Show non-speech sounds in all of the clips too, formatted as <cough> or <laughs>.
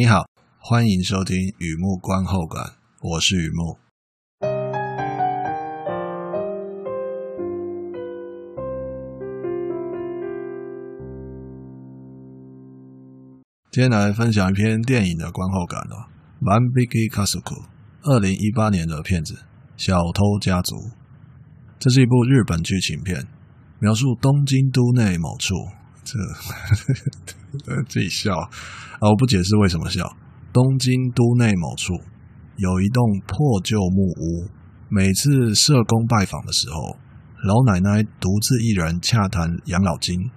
你好，欢迎收听雨木观后感，我是雨木。今天来分享一篇电影的观后感哦，《万引き家族》，二零一八年的片子《小偷家族》。这是一部日本剧情片，描述东京都内某处。这 <laughs> 自己笑啊！我不解释为什么笑。东京都内某处有一栋破旧木屋，每次社工拜访的时候，老奶奶独自一人洽谈养老金。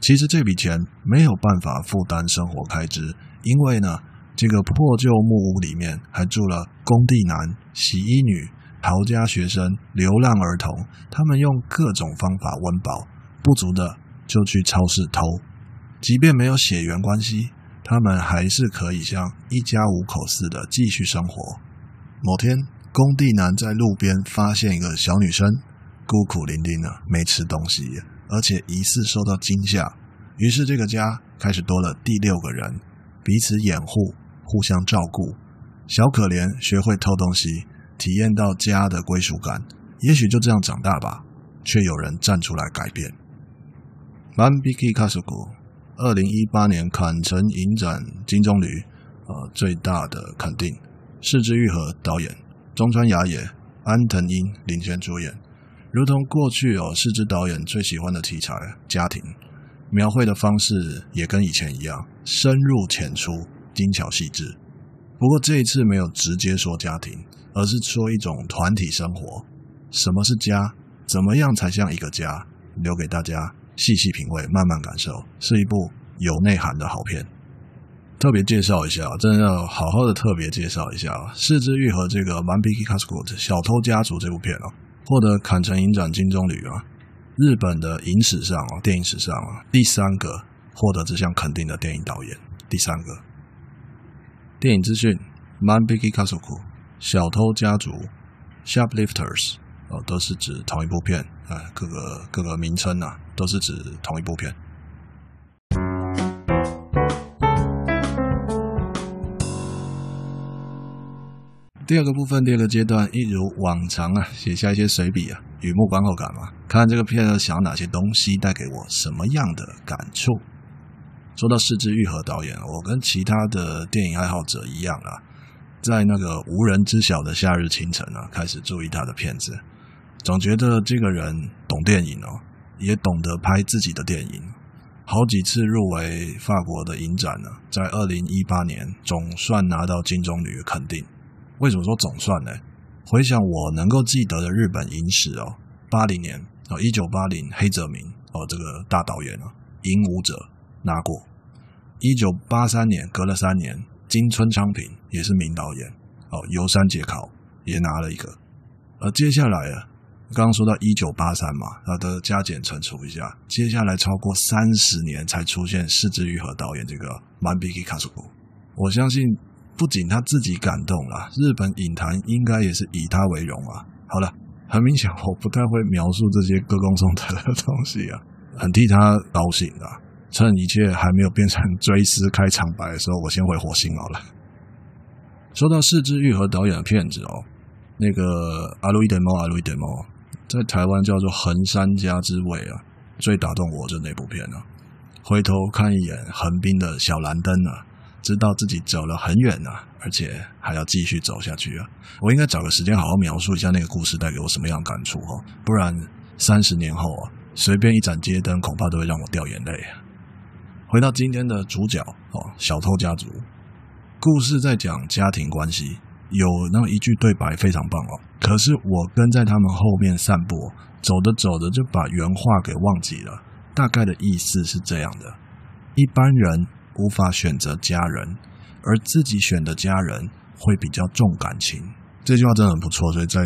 其实这笔钱没有办法负担生活开支，因为呢，这个破旧木屋里面还住了工地男、洗衣女、逃家学生、流浪儿童，他们用各种方法温饱，不足的。就去超市偷，即便没有血缘关系，他们还是可以像一家五口似的继续生活。某天，工地男在路边发现一个小女生，孤苦伶仃的，没吃东西，而且疑似受到惊吓。于是，这个家开始多了第六个人，彼此掩护，互相照顾。小可怜学会偷东西，体验到家的归属感。也许就这样长大吧，却有人站出来改变。万引き家族，二零一八年坎城影展金棕榈，呃，最大的肯定。是枝裕和导演，中川雅也、安藤樱领衔主演。如同过去哦，是枝导演最喜欢的题材——家庭，描绘的方式也跟以前一样，深入浅出，精巧细致。不过这一次没有直接说家庭，而是说一种团体生活。什么是家？怎么样才像一个家？留给大家。细细品味，慢慢感受，是一部有内涵的好片。特别介绍一下，真的要好好的特别介绍一下《是枝裕和》这个《万引き家族》小偷家族这部片啊，获得坎城影展金棕榈啊，日本的影史上啊，电影史上啊，第三个获得这项肯定的电影导演，第三个。电影资讯：万引き家族，小偷家族，Shoplifters。哦，都是指同一部片，啊，各个各个名称啊，都是指同一部片。第二个部分，第二个阶段，一如往常啊，写下一些随笔啊，雨木观后感嘛，看这个片想要哪些东西带给我什么样的感触。说到是枝裕和导演，我跟其他的电影爱好者一样啊，在那个无人知晓的夏日清晨啊，开始注意他的片子。总觉得这个人懂电影哦，也懂得拍自己的电影，好几次入围法国的影展呢，在二零一八年总算拿到金棕榈的肯定。为什么说总算呢？回想我能够记得的日本影史哦，八零年哦，一九八零黑泽明哦，这个大导演啊，《影武者》拿过；一九八三年隔了三年，金村昌平也是名导演哦，《游山节考》也拿了一个。而接下来啊。刚刚说到一九八三嘛，他的加减乘除一下，接下来超过三十年才出现是枝裕和导演这个《万引き家族》。我相信不仅他自己感动了，日本影坛应该也是以他为荣啊。好了，很明显我不太会描述这些歌功颂德的东西啊，很替他高兴啊。趁一切还没有变成追思开场白的时候，我先回火星好了。说到是枝裕和导演的片子哦，那个《歩いても歩いても》。 在台湾叫做《横山家之味》啊，最打动我就那部片啊。回头看一眼横滨的小蓝灯啊，知道自己走了很远啊，而且还要继续走下去啊。我应该找个时间好好描述一下那个故事带给我什么样的感触哦，不然三十年后啊，随便一盏街灯恐怕都会让我掉眼泪啊。回到今天的主角哦，小偷家族，故事在讲家庭关系。有那么一句对白非常棒哦，可是我跟在他们后面散步，走着走着就把原话给忘记了。大概的意思是这样的：一般人无法选择家人，而自己选的家人会比较重感情。这句话真的很不错，所以再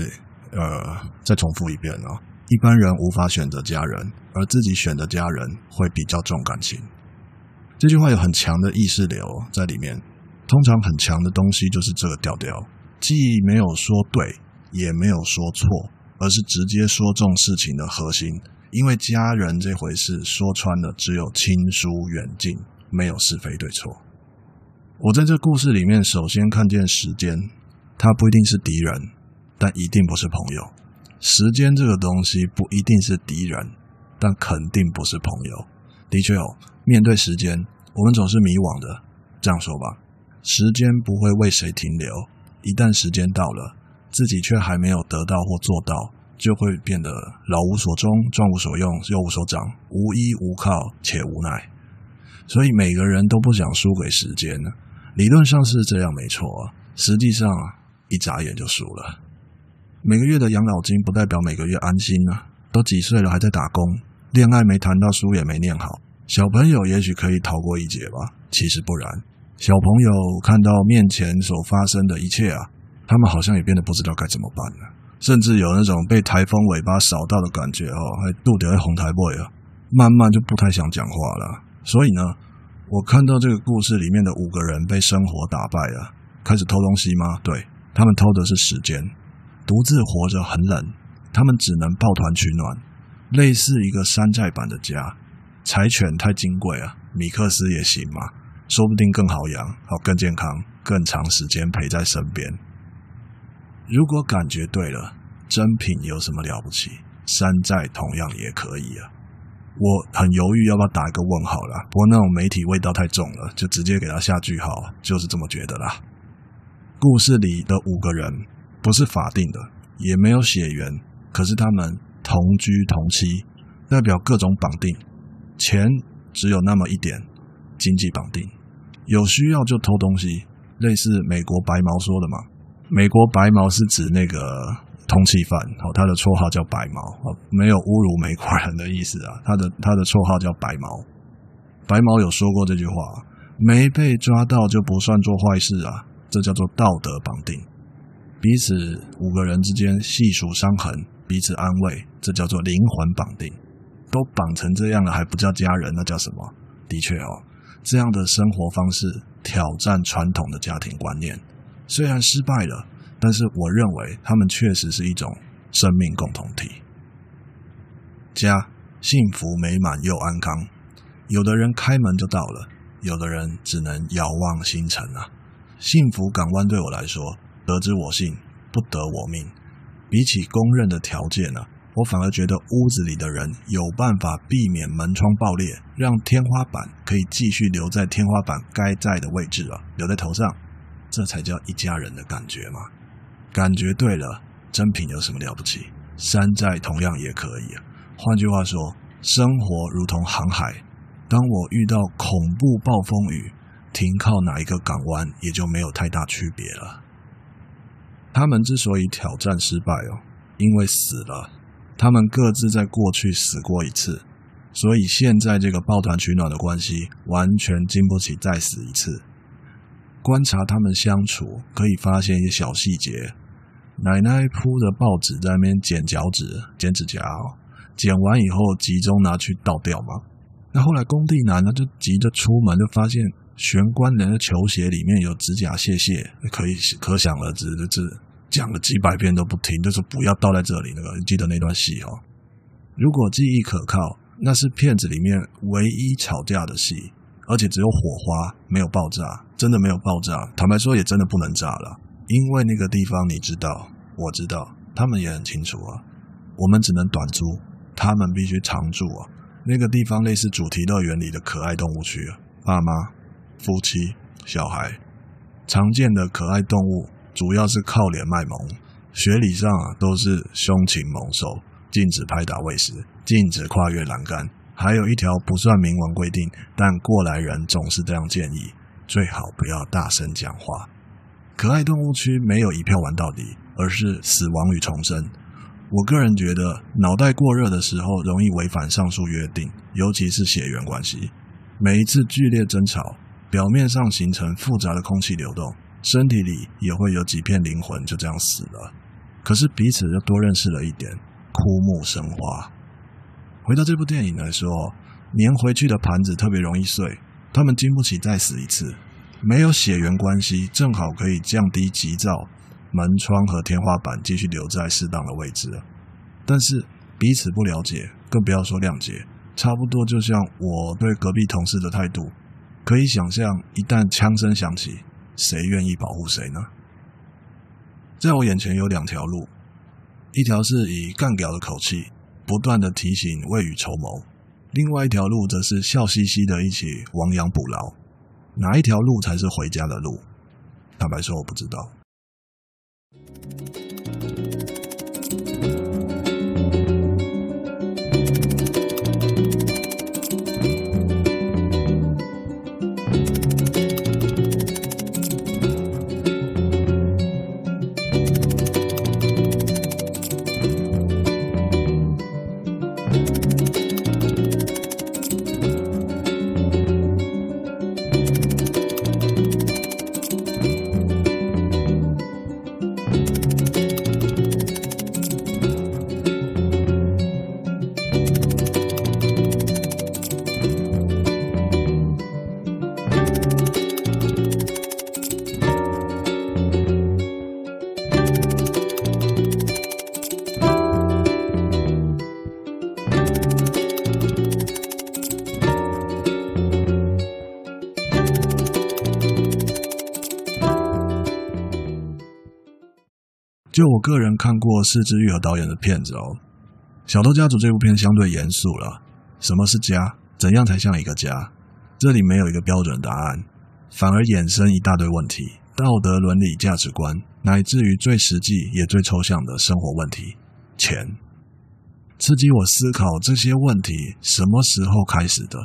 呃再重复一遍、哦：一般人无法选择家人，而自己选的家人会比较重感情。这句话有很强的意识流在里面，通常很强的东西就是这个调调。既没有说对，也没有说错，而是直接说中事情的核心。因为家人这回事，说穿了只有亲疏远近，没有是非对错。我在这故事里面，首先看见时间，它不一定是敌人，但一定不是朋友。时间这个东西不一定是敌人，但肯定不是朋友。的确哦，面对时间，我们总是迷惘的。这样说吧，时间不会为谁停留，一旦时间到了，自己却还没有得到或做到，就会变得老无所终、壮无所用、幼无所长、无依无靠且无奈。所以每个人都不想输给时间呢。理论上是这样，没错啊。实际上啊，一眨眼就输了。每个月的养老金不代表每个月安心啊。都几岁了还在打工，恋爱没谈到，书也没念好。小朋友也许可以逃过一劫吧，其实不然。小朋友看到面前所发生的一切啊，他们好像也变得不知道该怎么办了，甚至有那种被台风尾巴扫到的感觉哦，还肚子在红台 boy 啊，慢慢就不太想讲话了。所以呢。我看到这个故事里面的五个人被生活打败了，开始偷东西吗？对，他们偷的是时间。独自活着很冷，他们只能抱团取暖，类似一个山寨版的家。柴犬太金贵啊，米克斯也行嘛，说不定更好养，好更健康，更长时间陪在身边。如果感觉对了，真品有什么了不起？山寨同样也可以啊。我很犹豫要不要打一个问号啦，不过那种媒体味道太重了，就直接给他下句号，就是这么觉得啦。故事里的五个人不是法定的，也没有血缘，可是他们同居同妻，代表各种绑定。钱只有那么一点，经济绑定，有需要就偷东西，类似美国白毛说的嘛。美国白毛是指那个。通缉犯，哦，他的绰号叫白毛，哦，没有侮辱美国人的意思啊。他的他的绰号叫白毛，白毛有说过这句话：没被抓到就不算做坏事啊，这叫做道德绑定。彼此五个人之间细数伤痕，彼此安慰，这叫做灵魂绑定。都绑成这样了，还不叫家人，那叫什么？的确哦，这样的生活方式挑战传统的家庭观念，虽然失败了。但是我认为他们确实是一种生命共同体。家幸福美满又安康，有的人开门就到了，有的人只能遥望星辰啊。幸福港湾对我来说，得之我幸，不得我命。比起公认的条件呢，我反而觉得屋子里的人有办法避免门窗爆裂，让天花板可以继续留在天花板该在的位置啊，留在头上，这才叫一家人的感觉嘛。感觉对了，真品有什么了不起？山寨同样也可以啊。换句话说，生活如同航海，当我遇到恐怖暴风雨，停靠哪一个港湾也就没有太大区别了。他们之所以挑战失败哦，因为死了，他们各自在过去死过一次，所以现在这个抱团取暖的关系完全经不起再死一次。观察他们相处，可以发现一些小细节。奶奶铺着报纸在那边剪脚趾、剪指甲哦，剪完以后集中拿去倒掉嘛。那后来工地男呢就急着出门，就发现玄关人的球鞋里面有指甲屑屑，可以可想而知，这讲了几百遍都不听，就是不要倒在这里。那个记得那段戏哦。如果记忆可靠，那是片子里面唯一吵架的戏。而且只有火花，没有爆炸，真的没有爆炸。坦白说，也真的不能炸了，因为那个地方你知道，我知道，他们也很清楚啊。我们只能短租，他们必须长住啊。那个地方类似主题乐园里的可爱动物区啊，爸妈、夫妻、小孩，常见的可爱动物，主要是靠脸卖萌，学理上啊都是凶禽猛兽，禁止拍打喂食，禁止跨越栏杆。还有一条不算明文规定，但过来人总是这样建议：最好不要大声讲话。可爱动物区没有一票玩到底，而是死亡与重生。我个人觉得，脑袋过热的时候容易违反上述约定，尤其是血缘关系。每一次剧烈争吵，表面上形成复杂的空气流动，身体里也会有几片灵魂就这样死了。可是彼此又多认识了一点，枯木生花。回到这部电影来说，粘回去的盘子特别容易碎，他们经不起再死一次。没有血缘关系，正好可以降低急躁，门窗和天花板继续留在适当的位置。但是彼此不了解，更不要说谅解，差不多就像我对隔壁同事的态度，可以想象，一旦枪声响起，谁愿意保护谁呢？在我眼前有两条路，一条是以干掉的口气不断的提醒未雨绸缪，另外一条路则是笑嘻嘻的一起亡羊补牢。哪一条路才是回家的路？坦白说，我不知道。就我个人看过是枝裕和导演的片子哦，《小偷家族》这部片相对严肃了。什么是家？怎样才像一个家？这里没有一个标准答案，反而衍生一大堆问题：道德、伦理、价值观，乃至于最实际也最抽象的生活问题——钱，刺激我思考这些问题什么时候开始的？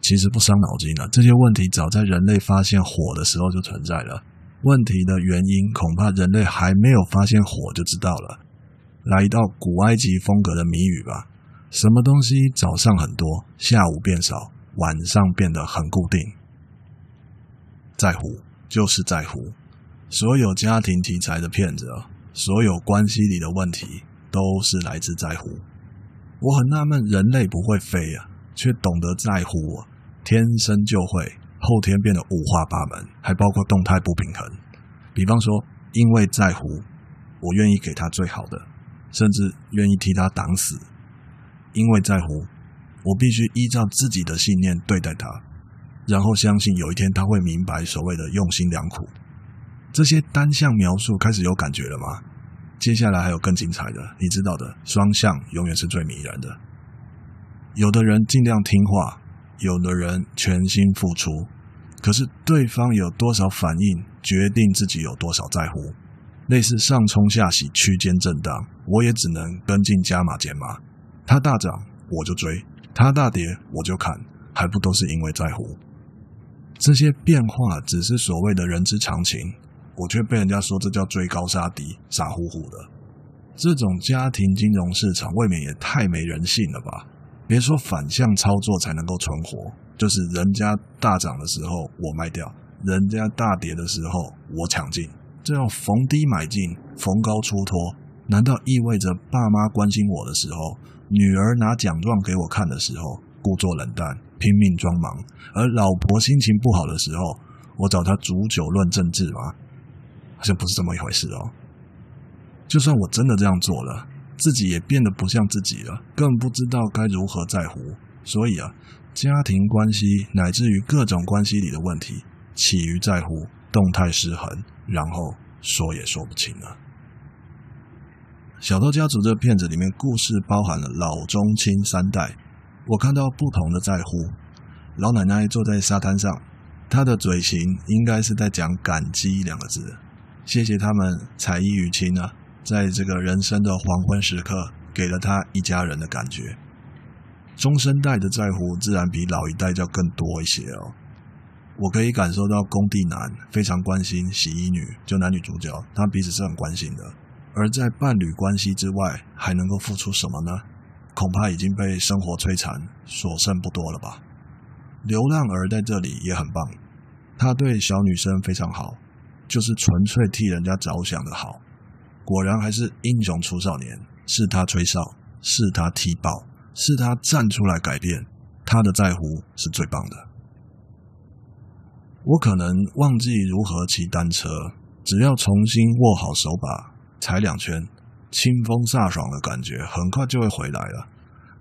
其实不伤脑筋了，这些问题早在人类发现火的时候就存在了。问题的原因，恐怕人类还没有发现火就知道了。来一道古埃及风格的谜语吧：什么东西早上很多，下午变少，晚上变得很固定？在乎，就是在乎。所有家庭题材的骗子，所有关系里的问题，都是来自在乎。我很纳闷，人类不会飞啊，却懂得在乎啊，天生就会。后天变得五花八门，还包括动态不平衡。比方说，因为在乎，我愿意给他最好的，甚至愿意替他挡死。因为在乎，我必须依照自己的信念对待他，然后相信有一天他会明白所谓的用心良苦。这些单向描述开始有感觉了吗？接下来还有更精彩的，你知道的，双向永远是最迷人的。有的人尽量听话。有的人全心付出，可是对方有多少反应，决定自己有多少在乎。类似上冲下洗，区间震荡，我也只能跟进加码减码。他大涨我就追，他大跌我就砍，还不都是因为在乎？这些变化只是所谓的人之常情，我却被人家说这叫追高杀低，傻乎乎的。这种家庭金融市场未免也太没人性了吧？别说反向操作才能够存活，就是人家大涨的时候我卖掉，人家大跌的时候我抢进，这样逢低买进，逢高出脱，难道意味着爸妈关心我的时候，女儿拿奖状给我看的时候，故作冷淡，拼命装忙，而老婆心情不好的时候，我找她煮酒论政治吗？好像不是这么一回事哦。就算我真的这样做了。自己也变得不像自己了，更不知道该如何在乎。所以啊，家庭关系乃至于各种关系里的问题，起于在乎，动态失衡，然后说也说不清了。《小偷家族》这片子里面，故事包含了老中青三代，我看到不同的在乎。老奶奶坐在沙滩上，她的嘴型应该是在讲感激两个字，谢谢他们彩衣与亲啊。在这个人生的黄昏时刻，给了他一家人的感觉。中生代的在乎自然比老一代要更多一些哦。我可以感受到工地男非常关心洗衣女，就男女主角，他彼此是很关心的。而在伴侣关系之外，还能够付出什么呢？恐怕已经被生活摧残，所剩不多了吧。流浪儿在这里也很棒，他对小女生非常好，就是纯粹替人家着想的好。果然还是英雄出少年，是他吹哨，是他踢爆，是他站出来改变，他的在乎是最棒的。我可能忘记如何骑单车，只要重新握好手把，踩两圈，清风飒爽的感觉很快就会回来了。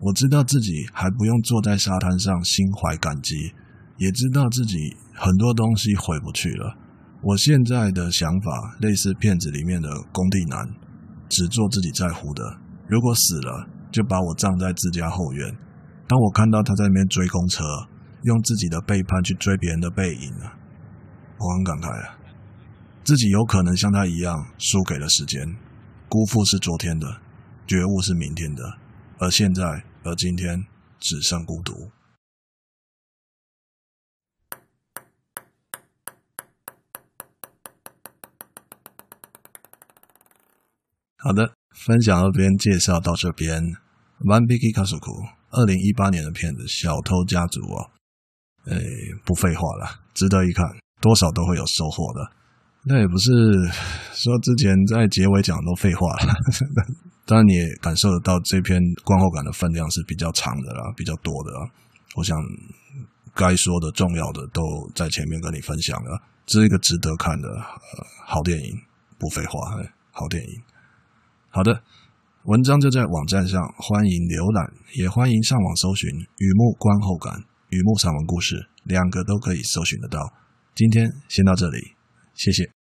我知道自己还不用坐在沙滩上心怀感激，也知道自己很多东西回不去了。我现在的想法类似片子里面的工地男，只做自己在乎的。如果死了，就把我葬在自家后院。当我看到他在那边追公车，用自己的背叛去追别人的背影啊，我很感慨啊，自己有可能像他一样输给了时间。辜负是昨天的，觉悟是明天的，而现在，而今天只剩孤独。好的，分享到这边，介绍到这边。万引き家族，二零一八年的片子《小偷家族》啊，诶，不废话了，值得一看，多少都会有收获的。那也不是说之前在结尾讲都废话了，<laughs> 当然你也感受得到这篇观后感的分量是比较长的啦，比较多的啦。我想该说的重要的都在前面跟你分享了，这是一个值得看的呃好电影，不废话，好电影。好的，文章就在网站上，欢迎浏览，也欢迎上网搜寻《雨幕观后感》《雨幕散文故事》，两个都可以搜寻得到。今天先到这里，谢谢。